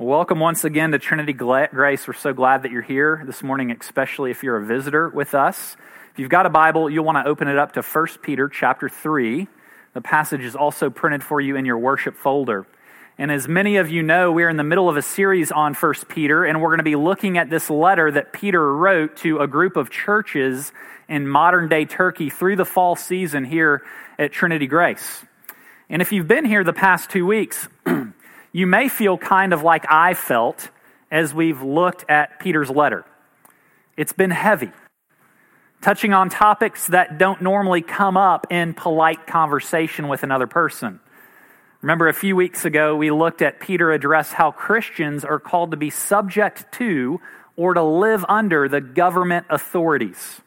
Welcome once again to Trinity Grace. We're so glad that you're here this morning, especially if you're a visitor with us. If you've got a Bible, you'll want to open it up to 1 Peter chapter 3. The passage is also printed for you in your worship folder. And as many of you know, we're in the middle of a series on 1 Peter, and we're going to be looking at this letter that Peter wrote to a group of churches in modern day Turkey through the fall season here at Trinity Grace. And if you've been here the past two weeks, you may feel kind of like I felt as we've looked at Peter's letter. It's been heavy, touching on topics that don't normally come up in polite conversation with another person. Remember, a few weeks ago, we looked at Peter address how Christians are called to be subject to or to live under the government authorities.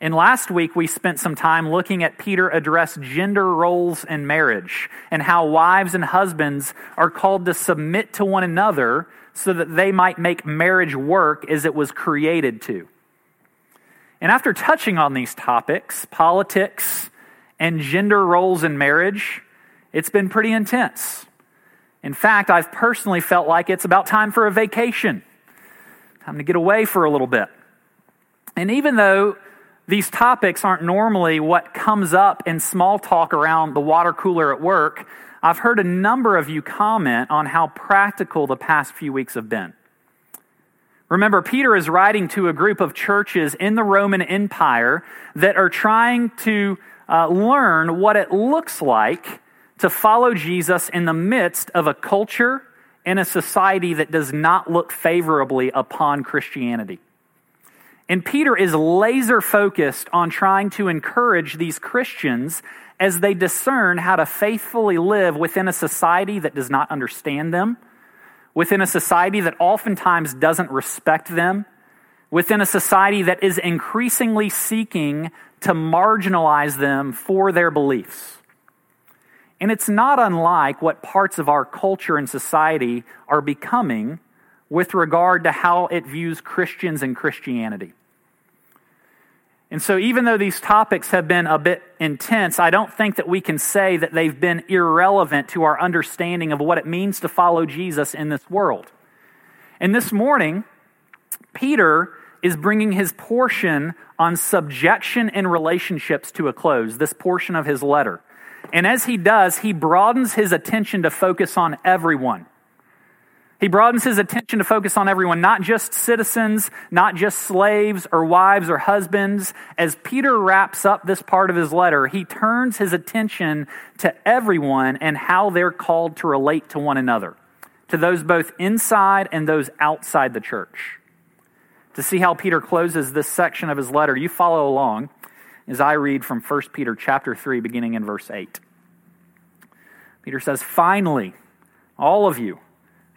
And last week, we spent some time looking at Peter address gender roles in marriage and how wives and husbands are called to submit to one another so that they might make marriage work as it was created to. And after touching on these topics, politics and gender roles in marriage, it's been pretty intense. In fact, I've personally felt like it's about time for a vacation, time to get away for a little bit. And even though these topics aren't normally what comes up in small talk around the water cooler at work. I've heard a number of you comment on how practical the past few weeks have been. Remember, Peter is writing to a group of churches in the Roman Empire that are trying to uh, learn what it looks like to follow Jesus in the midst of a culture and a society that does not look favorably upon Christianity. And Peter is laser focused on trying to encourage these Christians as they discern how to faithfully live within a society that does not understand them, within a society that oftentimes doesn't respect them, within a society that is increasingly seeking to marginalize them for their beliefs. And it's not unlike what parts of our culture and society are becoming with regard to how it views Christians and Christianity. And so, even though these topics have been a bit intense, I don't think that we can say that they've been irrelevant to our understanding of what it means to follow Jesus in this world. And this morning, Peter is bringing his portion on subjection and relationships to a close, this portion of his letter. And as he does, he broadens his attention to focus on everyone. He broadens his attention to focus on everyone, not just citizens, not just slaves or wives or husbands. As Peter wraps up this part of his letter, he turns his attention to everyone and how they're called to relate to one another, to those both inside and those outside the church. To see how Peter closes this section of his letter, you follow along as I read from 1 Peter chapter 3 beginning in verse 8. Peter says, "Finally, all of you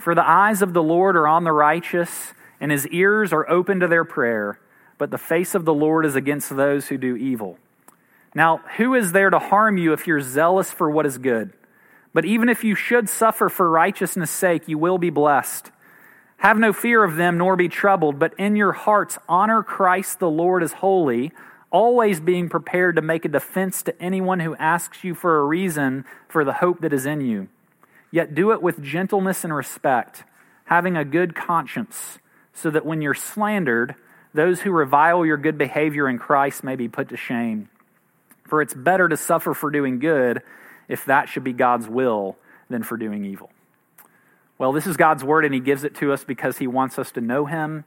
For the eyes of the Lord are on the righteous, and his ears are open to their prayer, but the face of the Lord is against those who do evil. Now, who is there to harm you if you're zealous for what is good? But even if you should suffer for righteousness' sake, you will be blessed. Have no fear of them, nor be troubled, but in your hearts honor Christ the Lord as holy, always being prepared to make a defense to anyone who asks you for a reason for the hope that is in you. Yet do it with gentleness and respect, having a good conscience, so that when you're slandered, those who revile your good behavior in Christ may be put to shame. For it's better to suffer for doing good, if that should be God's will, than for doing evil. Well, this is God's word, and He gives it to us because He wants us to know Him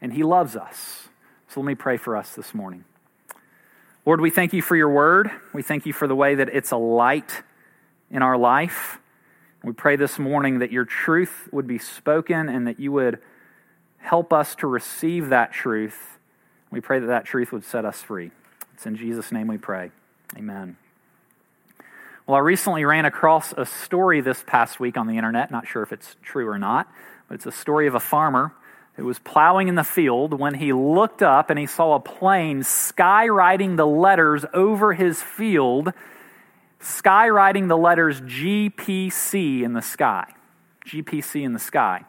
and He loves us. So let me pray for us this morning. Lord, we thank you for your word. We thank you for the way that it's a light in our life. We pray this morning that your truth would be spoken and that you would help us to receive that truth. We pray that that truth would set us free. It's in Jesus' name we pray. Amen. Well, I recently ran across a story this past week on the internet. Not sure if it's true or not, but it's a story of a farmer who was plowing in the field when he looked up and he saw a plane skywriting the letters over his field, skywriting the letters GPC in the sky. GPC in the sky.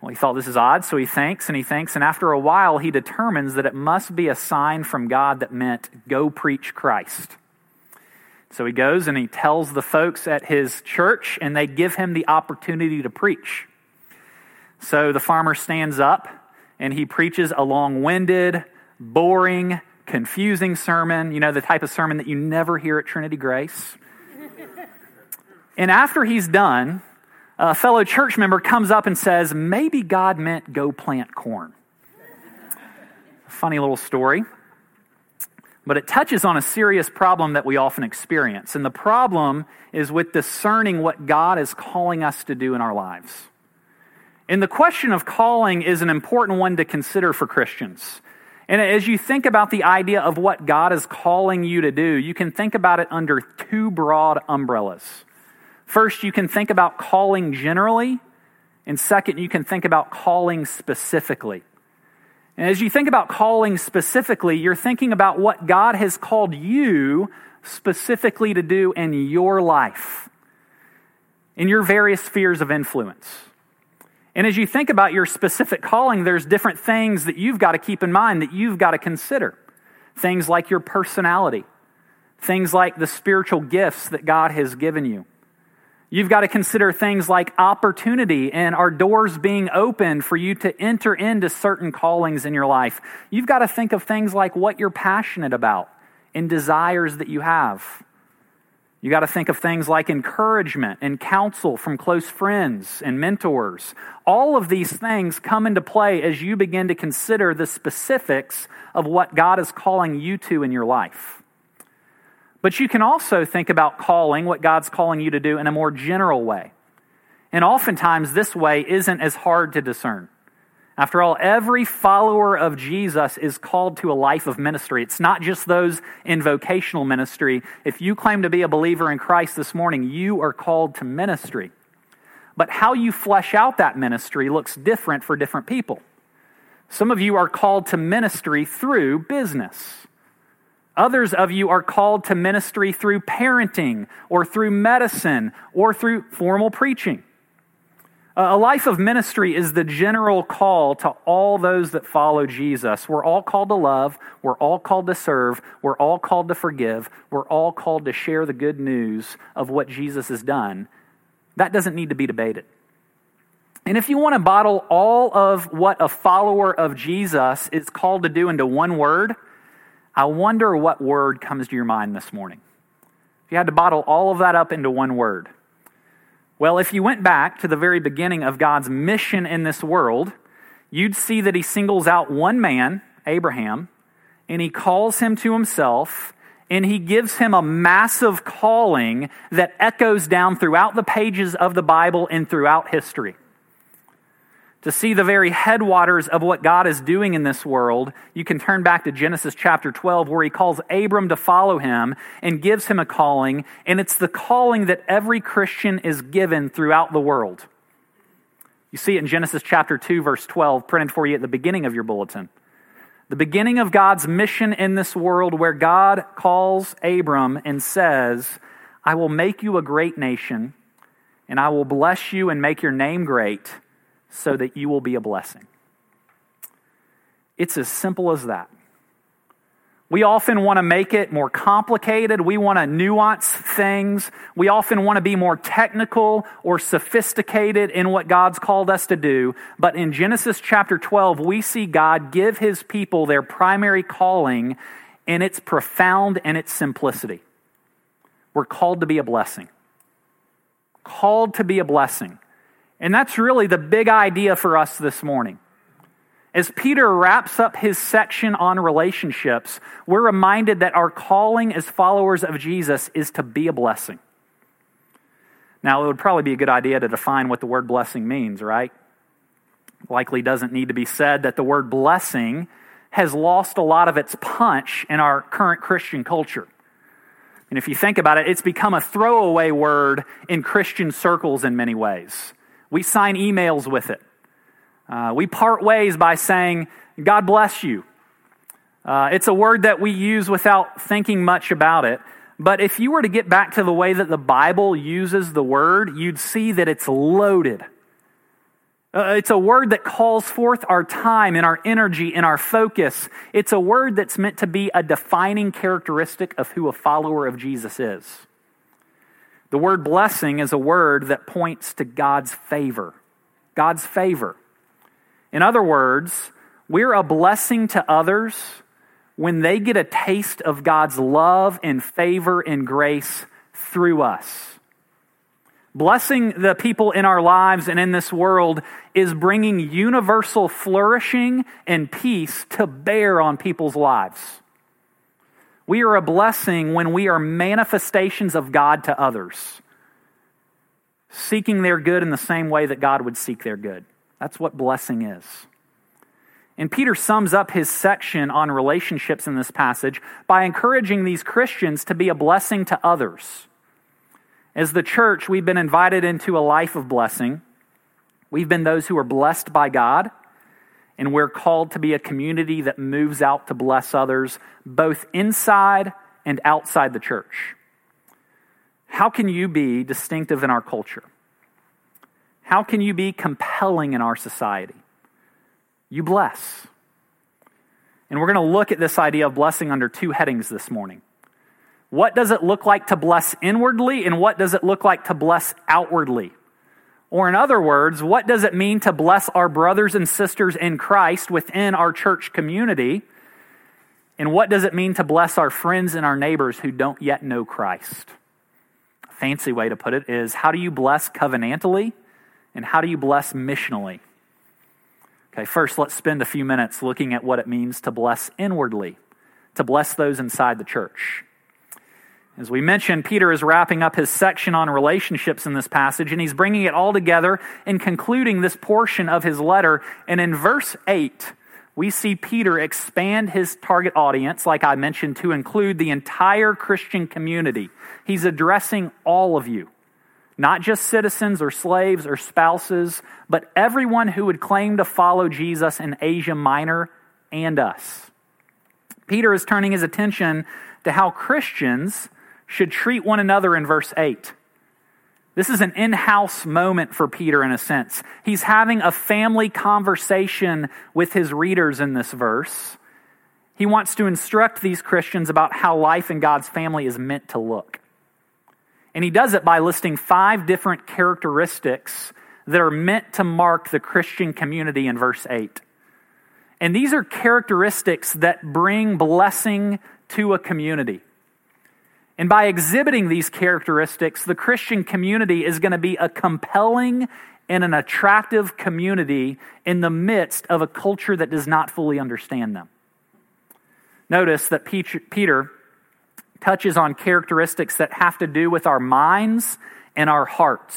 Well, he thought this is odd, so he thanks and he thanks, and after a while, he determines that it must be a sign from God that meant, go preach Christ. So he goes and he tells the folks at his church, and they give him the opportunity to preach. So the farmer stands up and he preaches a long winded, boring, confusing sermon, you know, the type of sermon that you never hear at Trinity Grace. and after he's done, a fellow church member comes up and says, Maybe God meant go plant corn. Funny little story. But it touches on a serious problem that we often experience. And the problem is with discerning what God is calling us to do in our lives. And the question of calling is an important one to consider for Christians. And as you think about the idea of what God is calling you to do, you can think about it under two broad umbrellas. First, you can think about calling generally, and second, you can think about calling specifically. And as you think about calling specifically, you're thinking about what God has called you specifically to do in your life, in your various spheres of influence. And as you think about your specific calling, there's different things that you've got to keep in mind that you've got to consider. Things like your personality, things like the spiritual gifts that God has given you. You've got to consider things like opportunity and our doors being open for you to enter into certain callings in your life. You've got to think of things like what you're passionate about and desires that you have. You got to think of things like encouragement and counsel from close friends and mentors. All of these things come into play as you begin to consider the specifics of what God is calling you to in your life. But you can also think about calling, what God's calling you to do, in a more general way. And oftentimes, this way isn't as hard to discern. After all, every follower of Jesus is called to a life of ministry. It's not just those in vocational ministry. If you claim to be a believer in Christ this morning, you are called to ministry. But how you flesh out that ministry looks different for different people. Some of you are called to ministry through business. Others of you are called to ministry through parenting or through medicine or through formal preaching. A life of ministry is the general call to all those that follow Jesus. We're all called to love. We're all called to serve. We're all called to forgive. We're all called to share the good news of what Jesus has done. That doesn't need to be debated. And if you want to bottle all of what a follower of Jesus is called to do into one word, I wonder what word comes to your mind this morning. If you had to bottle all of that up into one word, well, if you went back to the very beginning of God's mission in this world, you'd see that he singles out one man, Abraham, and he calls him to himself, and he gives him a massive calling that echoes down throughout the pages of the Bible and throughout history to see the very headwaters of what God is doing in this world, you can turn back to Genesis chapter 12, where he calls Abram to follow him and gives him a calling. And it's the calling that every Christian is given throughout the world. You see it in Genesis chapter 2, verse 12, printed for you at the beginning of your bulletin. The beginning of God's mission in this world, where God calls Abram and says, I will make you a great nation, and I will bless you and make your name great so that you will be a blessing. It's as simple as that. We often want to make it more complicated. We want to nuance things. We often want to be more technical or sophisticated in what God's called us to do. But in Genesis chapter 12, we see God give his people their primary calling in its profound and its simplicity. We're called to be a blessing. Called to be a blessing. And that's really the big idea for us this morning. As Peter wraps up his section on relationships, we're reminded that our calling as followers of Jesus is to be a blessing. Now, it would probably be a good idea to define what the word blessing means, right? Likely doesn't need to be said that the word blessing has lost a lot of its punch in our current Christian culture. And if you think about it, it's become a throwaway word in Christian circles in many ways. We sign emails with it. Uh, we part ways by saying, God bless you. Uh, it's a word that we use without thinking much about it. But if you were to get back to the way that the Bible uses the word, you'd see that it's loaded. Uh, it's a word that calls forth our time and our energy and our focus. It's a word that's meant to be a defining characteristic of who a follower of Jesus is. The word blessing is a word that points to God's favor. God's favor. In other words, we're a blessing to others when they get a taste of God's love and favor and grace through us. Blessing the people in our lives and in this world is bringing universal flourishing and peace to bear on people's lives. We are a blessing when we are manifestations of God to others, seeking their good in the same way that God would seek their good. That's what blessing is. And Peter sums up his section on relationships in this passage by encouraging these Christians to be a blessing to others. As the church, we've been invited into a life of blessing. We've been those who are blessed by God, and we're called to be a community that moves out to bless others, both inside and outside the church. How can you be distinctive in our culture? How can you be compelling in our society? You bless. And we're going to look at this idea of blessing under two headings this morning. What does it look like to bless inwardly, and what does it look like to bless outwardly? Or, in other words, what does it mean to bless our brothers and sisters in Christ within our church community? And what does it mean to bless our friends and our neighbors who don't yet know Christ? A fancy way to put it is how do you bless covenantally, and how do you bless missionally? Okay, first, let's spend a few minutes looking at what it means to bless inwardly, to bless those inside the church. As we mentioned, Peter is wrapping up his section on relationships in this passage, and he's bringing it all together and concluding this portion of his letter. And in verse 8, we see Peter expand his target audience, like I mentioned, to include the entire Christian community. He's addressing all of you, not just citizens or slaves or spouses, but everyone who would claim to follow Jesus in Asia Minor and us. Peter is turning his attention to how Christians should treat one another in verse 8. This is an in house moment for Peter in a sense. He's having a family conversation with his readers in this verse. He wants to instruct these Christians about how life in God's family is meant to look. And he does it by listing five different characteristics that are meant to mark the Christian community in verse 8. And these are characteristics that bring blessing to a community. And by exhibiting these characteristics, the Christian community is going to be a compelling and an attractive community in the midst of a culture that does not fully understand them. Notice that Peter touches on characteristics that have to do with our minds and our hearts.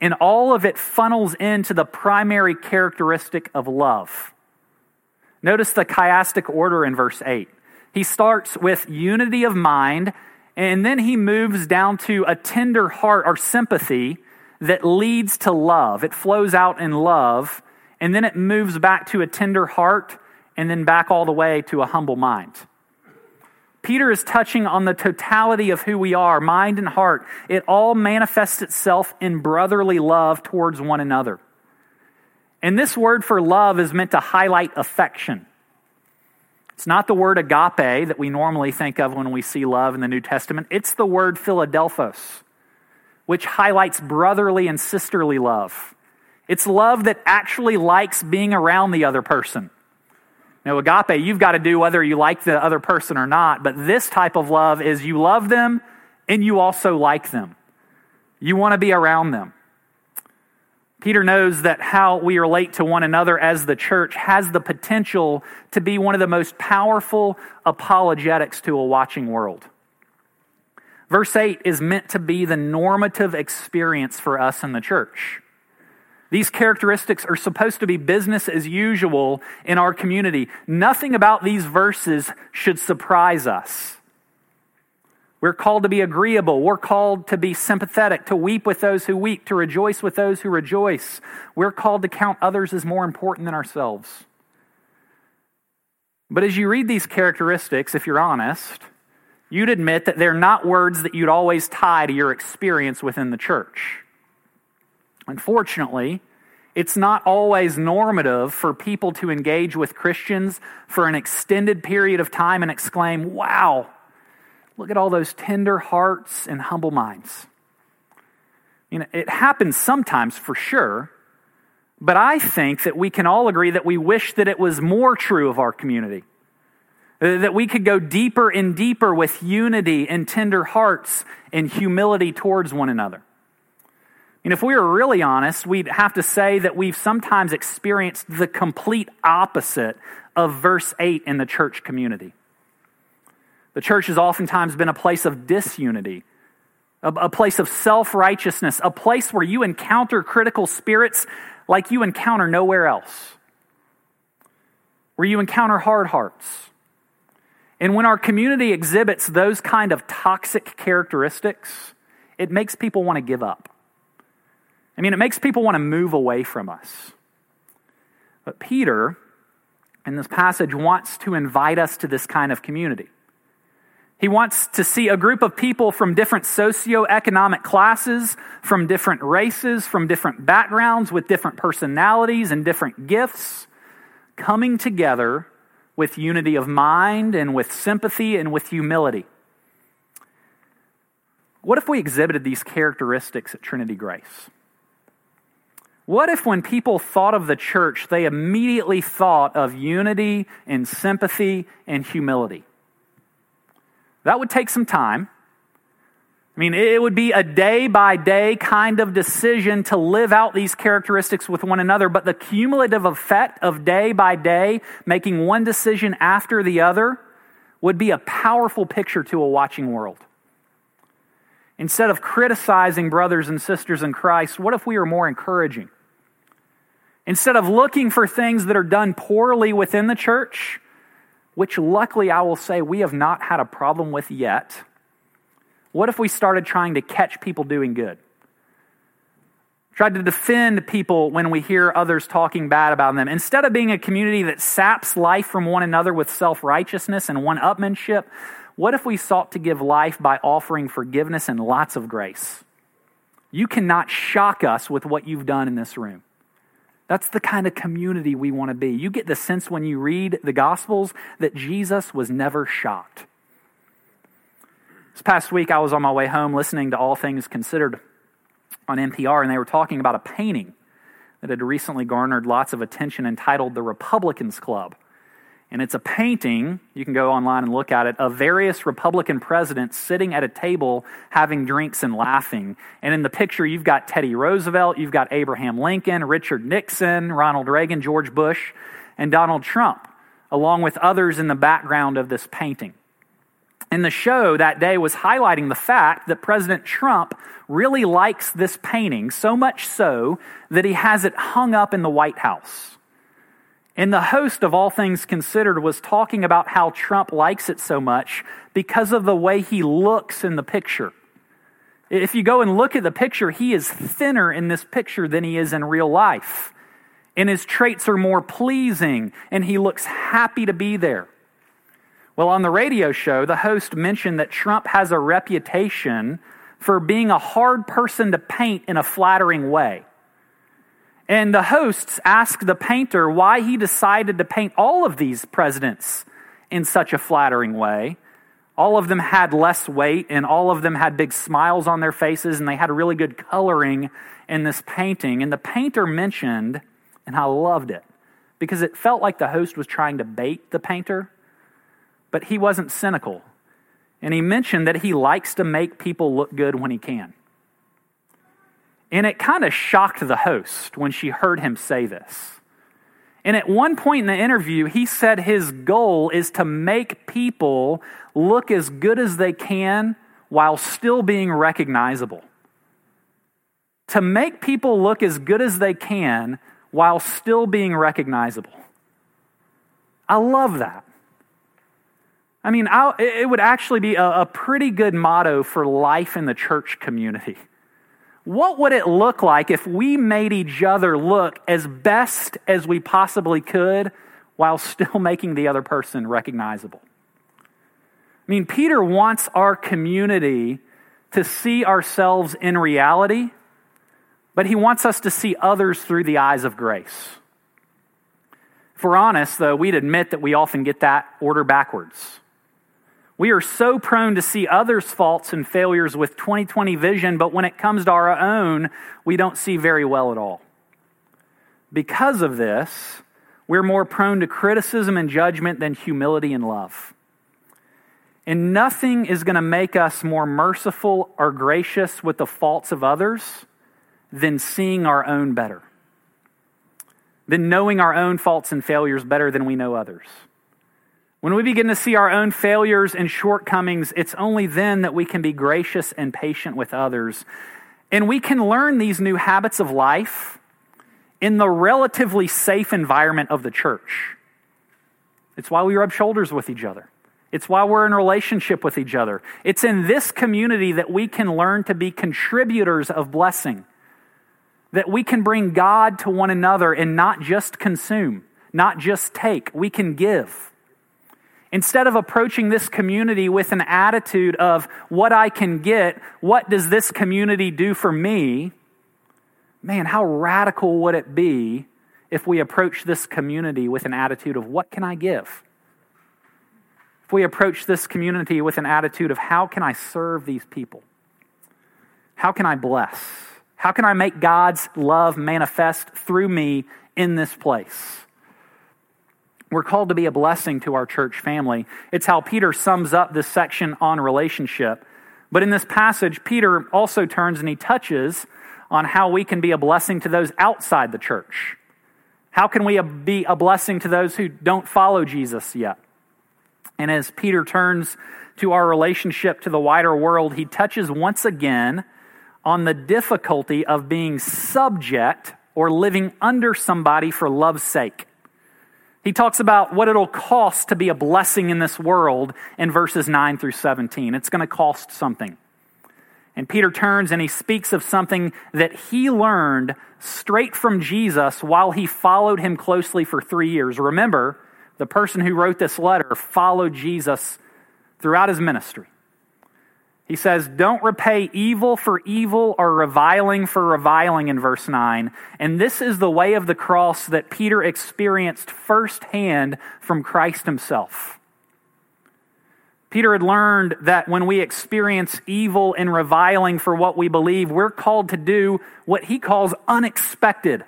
And all of it funnels into the primary characteristic of love. Notice the chiastic order in verse 8. He starts with unity of mind and then he moves down to a tender heart or sympathy that leads to love. It flows out in love, and then it moves back to a tender heart, and then back all the way to a humble mind. Peter is touching on the totality of who we are, mind and heart. It all manifests itself in brotherly love towards one another. And this word for love is meant to highlight affection. It's not the word agape that we normally think of when we see love in the New Testament. It's the word Philadelphos, which highlights brotherly and sisterly love. It's love that actually likes being around the other person. Now, agape, you've got to do whether you like the other person or not, but this type of love is you love them and you also like them. You want to be around them. Peter knows that how we relate to one another as the church has the potential to be one of the most powerful apologetics to a watching world. Verse 8 is meant to be the normative experience for us in the church. These characteristics are supposed to be business as usual in our community. Nothing about these verses should surprise us. We're called to be agreeable. We're called to be sympathetic, to weep with those who weep, to rejoice with those who rejoice. We're called to count others as more important than ourselves. But as you read these characteristics, if you're honest, you'd admit that they're not words that you'd always tie to your experience within the church. Unfortunately, it's not always normative for people to engage with Christians for an extended period of time and exclaim, Wow, Look at all those tender hearts and humble minds. You know, it happens sometimes for sure, but I think that we can all agree that we wish that it was more true of our community. That we could go deeper and deeper with unity and tender hearts and humility towards one another. And if we were really honest, we'd have to say that we've sometimes experienced the complete opposite of verse 8 in the church community. The church has oftentimes been a place of disunity, a, a place of self righteousness, a place where you encounter critical spirits like you encounter nowhere else, where you encounter hard hearts. And when our community exhibits those kind of toxic characteristics, it makes people want to give up. I mean, it makes people want to move away from us. But Peter, in this passage, wants to invite us to this kind of community. He wants to see a group of people from different socioeconomic classes, from different races, from different backgrounds, with different personalities and different gifts, coming together with unity of mind and with sympathy and with humility. What if we exhibited these characteristics at Trinity Grace? What if, when people thought of the church, they immediately thought of unity and sympathy and humility? That would take some time. I mean, it would be a day by day kind of decision to live out these characteristics with one another, but the cumulative effect of day by day, making one decision after the other, would be a powerful picture to a watching world. Instead of criticizing brothers and sisters in Christ, what if we were more encouraging? Instead of looking for things that are done poorly within the church, which luckily I will say we have not had a problem with yet, what if we started trying to catch people doing good? Tried to defend people when we hear others talking bad about them. Instead of being a community that saps life from one another with self righteousness and one upmanship, what if we sought to give life by offering forgiveness and lots of grace? You cannot shock us with what you've done in this room. That's the kind of community we want to be. You get the sense when you read the Gospels that Jesus was never shocked. This past week, I was on my way home listening to All Things Considered on NPR, and they were talking about a painting that had recently garnered lots of attention entitled The Republicans Club. And it's a painting, you can go online and look at it, of various Republican presidents sitting at a table having drinks and laughing. And in the picture, you've got Teddy Roosevelt, you've got Abraham Lincoln, Richard Nixon, Ronald Reagan, George Bush, and Donald Trump, along with others in the background of this painting. And the show that day was highlighting the fact that President Trump really likes this painting, so much so that he has it hung up in the White House. And the host of All Things Considered was talking about how Trump likes it so much because of the way he looks in the picture. If you go and look at the picture, he is thinner in this picture than he is in real life. And his traits are more pleasing, and he looks happy to be there. Well, on the radio show, the host mentioned that Trump has a reputation for being a hard person to paint in a flattering way. And the hosts asked the painter why he decided to paint all of these presidents in such a flattering way. All of them had less weight, and all of them had big smiles on their faces, and they had really good coloring in this painting. And the painter mentioned, and I loved it, because it felt like the host was trying to bait the painter, but he wasn't cynical. And he mentioned that he likes to make people look good when he can. And it kind of shocked the host when she heard him say this. And at one point in the interview, he said his goal is to make people look as good as they can while still being recognizable. To make people look as good as they can while still being recognizable. I love that. I mean, I'll, it would actually be a, a pretty good motto for life in the church community. What would it look like if we made each other look as best as we possibly could while still making the other person recognizable? I mean, Peter wants our community to see ourselves in reality, but he wants us to see others through the eyes of grace. If we're honest, though, we'd admit that we often get that order backwards. We are so prone to see others' faults and failures with 2020 vision, but when it comes to our own, we don't see very well at all. Because of this, we're more prone to criticism and judgment than humility and love. And nothing is going to make us more merciful or gracious with the faults of others than seeing our own better, than knowing our own faults and failures better than we know others. When we begin to see our own failures and shortcomings, it's only then that we can be gracious and patient with others. And we can learn these new habits of life in the relatively safe environment of the church. It's why we rub shoulders with each other. It's why we're in relationship with each other. It's in this community that we can learn to be contributors of blessing, that we can bring God to one another and not just consume, not just take. We can give. Instead of approaching this community with an attitude of what I can get, what does this community do for me? Man, how radical would it be if we approach this community with an attitude of what can I give? If we approach this community with an attitude of how can I serve these people? How can I bless? How can I make God's love manifest through me in this place? We're called to be a blessing to our church family. It's how Peter sums up this section on relationship. But in this passage, Peter also turns and he touches on how we can be a blessing to those outside the church. How can we be a blessing to those who don't follow Jesus yet? And as Peter turns to our relationship to the wider world, he touches once again on the difficulty of being subject or living under somebody for love's sake. He talks about what it'll cost to be a blessing in this world in verses 9 through 17. It's going to cost something. And Peter turns and he speaks of something that he learned straight from Jesus while he followed him closely for three years. Remember, the person who wrote this letter followed Jesus throughout his ministry. He says, Don't repay evil for evil or reviling for reviling in verse 9. And this is the way of the cross that Peter experienced firsthand from Christ himself. Peter had learned that when we experience evil and reviling for what we believe, we're called to do what he calls unexpected.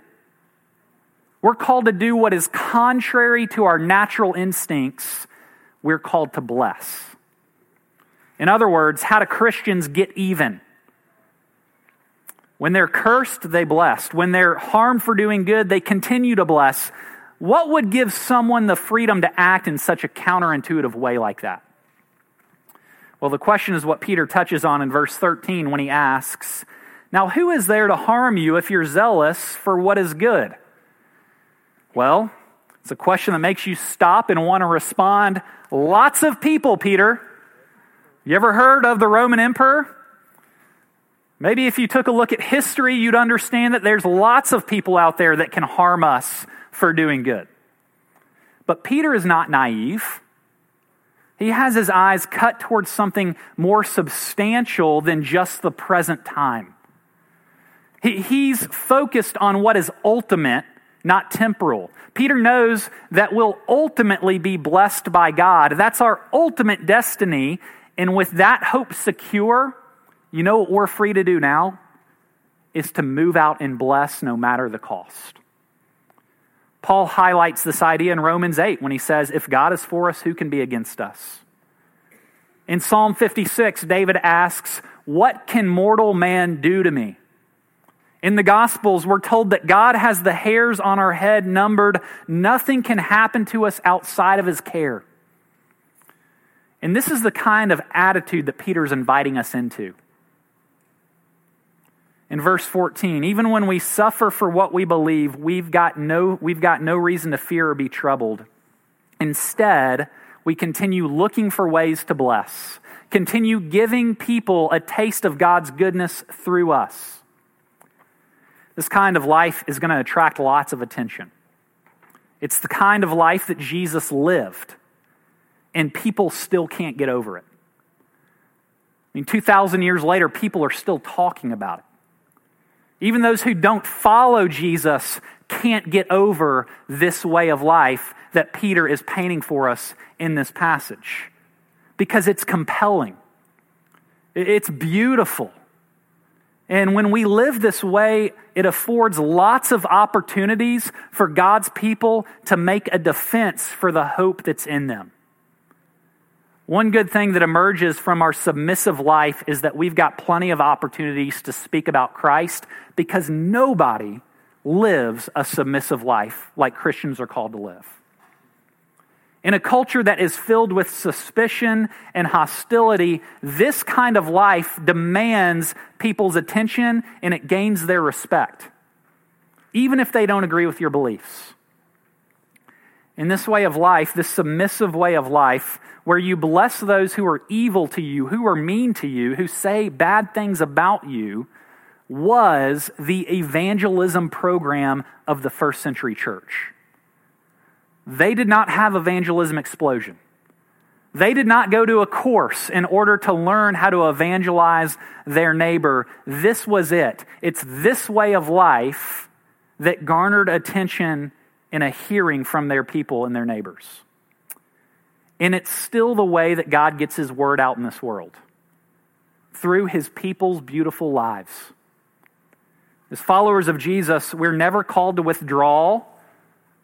We're called to do what is contrary to our natural instincts. We're called to bless. In other words, how do Christians get even? When they're cursed, they bless. When they're harmed for doing good, they continue to bless. What would give someone the freedom to act in such a counterintuitive way like that? Well, the question is what Peter touches on in verse 13 when he asks, Now, who is there to harm you if you're zealous for what is good? Well, it's a question that makes you stop and want to respond. Lots of people, Peter. You ever heard of the Roman emperor? Maybe if you took a look at history, you'd understand that there's lots of people out there that can harm us for doing good. But Peter is not naive. He has his eyes cut towards something more substantial than just the present time. He, he's focused on what is ultimate, not temporal. Peter knows that we'll ultimately be blessed by God. That's our ultimate destiny, and with that hope secure, you know what we're free to do now? Is to move out and bless no matter the cost. Paul highlights this idea in Romans 8 when he says, If God is for us, who can be against us? In Psalm 56, David asks, What can mortal man do to me? In the Gospels, we're told that God has the hairs on our head numbered. Nothing can happen to us outside of his care. And this is the kind of attitude that Peter's inviting us into. In verse 14, even when we suffer for what we believe, we've got no, we've got no reason to fear or be troubled. Instead, we continue looking for ways to bless, continue giving people a taste of God's goodness through us. This kind of life is going to attract lots of attention. It's the kind of life that Jesus lived, and people still can't get over it. I mean, 2,000 years later, people are still talking about it. Even those who don't follow Jesus can't get over this way of life that Peter is painting for us in this passage because it's compelling, it's beautiful. And when we live this way, it affords lots of opportunities for God's people to make a defense for the hope that's in them. One good thing that emerges from our submissive life is that we've got plenty of opportunities to speak about Christ because nobody lives a submissive life like Christians are called to live. In a culture that is filled with suspicion and hostility, this kind of life demands people's attention and it gains their respect, even if they don't agree with your beliefs. In this way of life, this submissive way of life, where you bless those who are evil to you, who are mean to you, who say bad things about you, was the evangelism program of the first century church. They did not have evangelism explosion. They did not go to a course in order to learn how to evangelize their neighbor. This was it. It's this way of life that garnered attention in a hearing from their people and their neighbors. And it's still the way that God gets his word out in this world through his people's beautiful lives. As followers of Jesus, we're never called to withdraw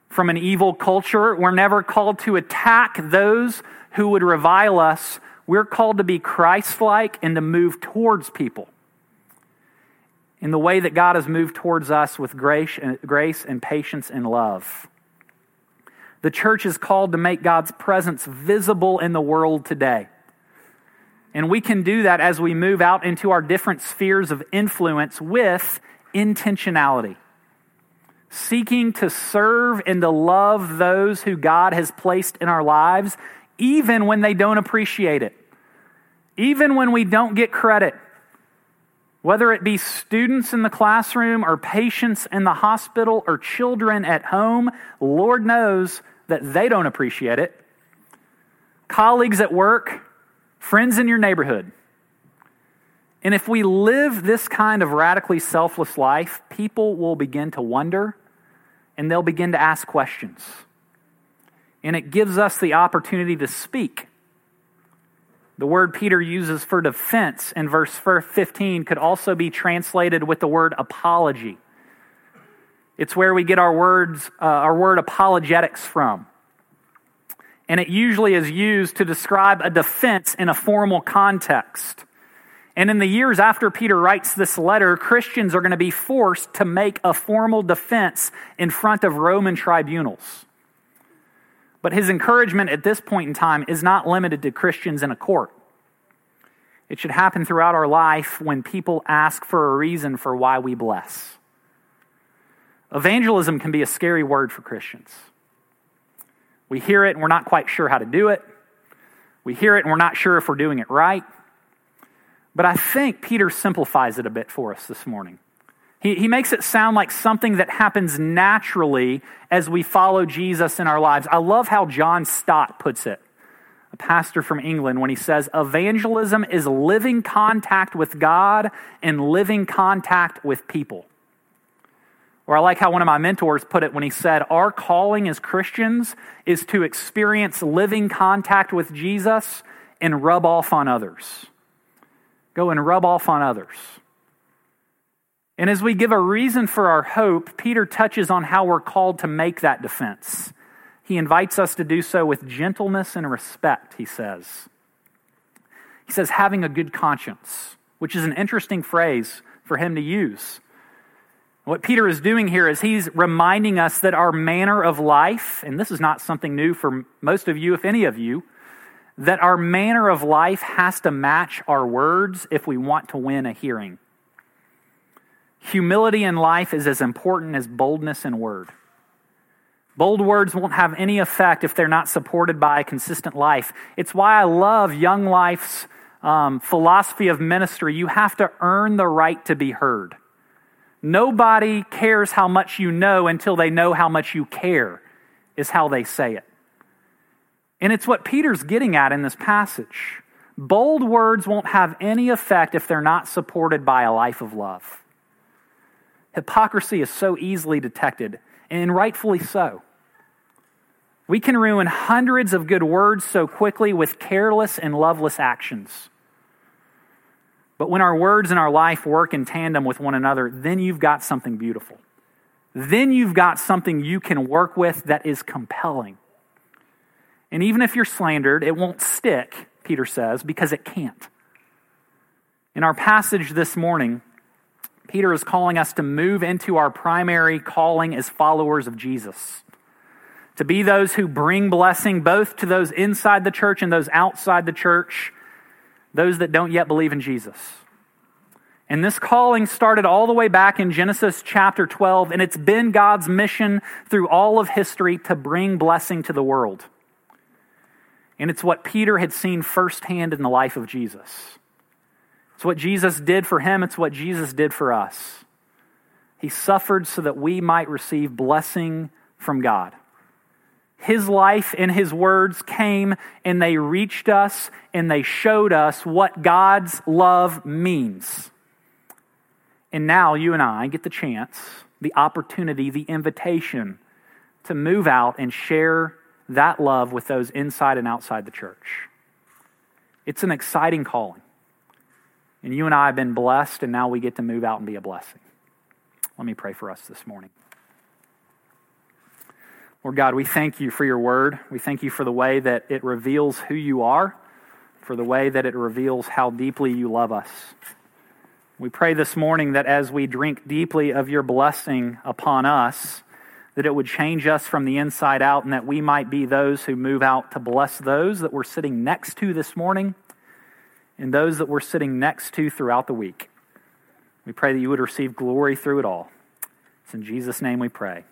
from an evil culture. We're never called to attack those who would revile us. We're called to be Christ like and to move towards people in the way that God has moved towards us with grace and, grace and patience and love. The church is called to make God's presence visible in the world today. And we can do that as we move out into our different spheres of influence with intentionality seeking to serve and to love those who God has placed in our lives, even when they don't appreciate it, even when we don't get credit. Whether it be students in the classroom or patients in the hospital or children at home, Lord knows that they don't appreciate it. Colleagues at work, friends in your neighborhood. And if we live this kind of radically selfless life, people will begin to wonder and they'll begin to ask questions. And it gives us the opportunity to speak. The word Peter uses for defense in verse 15 could also be translated with the word apology. It's where we get our words, uh, our word apologetics from. And it usually is used to describe a defense in a formal context. And in the years after Peter writes this letter, Christians are going to be forced to make a formal defense in front of Roman tribunals. But his encouragement at this point in time is not limited to Christians in a court. It should happen throughout our life when people ask for a reason for why we bless. Evangelism can be a scary word for Christians. We hear it and we're not quite sure how to do it. We hear it and we're not sure if we're doing it right. But I think Peter simplifies it a bit for us this morning. He, he makes it sound like something that happens naturally as we follow Jesus in our lives. I love how John Stott puts it, a pastor from England, when he says, Evangelism is living contact with God and living contact with people. Or I like how one of my mentors put it when he said, Our calling as Christians is to experience living contact with Jesus and rub off on others go and rub off on others. And as we give a reason for our hope, Peter touches on how we're called to make that defense. He invites us to do so with gentleness and respect, he says. He says, having a good conscience, which is an interesting phrase for him to use. What Peter is doing here is he's reminding us that our manner of life, and this is not something new for most of you, if any of you, that our manner of life has to match our words if we want to win a hearing. Humility in life is as important as boldness in word. Bold words won't have any effect if they're not supported by a consistent life. It's why I love Young Life's um, philosophy of ministry. You have to earn the right to be heard. Nobody cares how much you know until they know how much you care, is how they say it. And it's what Peter's getting at in this passage. Bold words won't have any effect if they're not supported by a life of love. Hypocrisy is so easily detected, and rightfully so. We can ruin hundreds of good words so quickly with careless and loveless actions. But when our words and our life work in tandem with one another, then you've got something beautiful. Then you've got something you can work with that is compelling. And even if you're slandered, it won't stick, Peter says, because it can't. In our passage this morning, Peter is calling us to move into our primary calling as followers of Jesus. To be those who bring blessing both to those inside the church and those outside the church those that don't yet believe in Jesus. And this calling started all the way back in Genesis chapter 12, and it's been God's mission through all of history to bring blessing to the world. And it's what Peter had seen firsthand in the life of Jesus. It's what Jesus did for him, it's what Jesus did for us. He suffered so that we might receive blessing from God. His life and his words came and they reached us and they showed us what God's love means. And now you and I get the chance, the opportunity, the invitation to move out and share that love with those inside and outside the church. It's an exciting calling. And you and I have been blessed, and now we get to move out and be a blessing. Let me pray for us this morning. Lord God, we thank you for your word. We thank you for the way that it reveals who you are, for the way that it reveals how deeply you love us. We pray this morning that as we drink deeply of your blessing upon us, that it would change us from the inside out and that we might be those who move out to bless those that we're sitting next to this morning and those that we're sitting next to throughout the week. We pray that you would receive glory through it all. It's in Jesus' name we pray.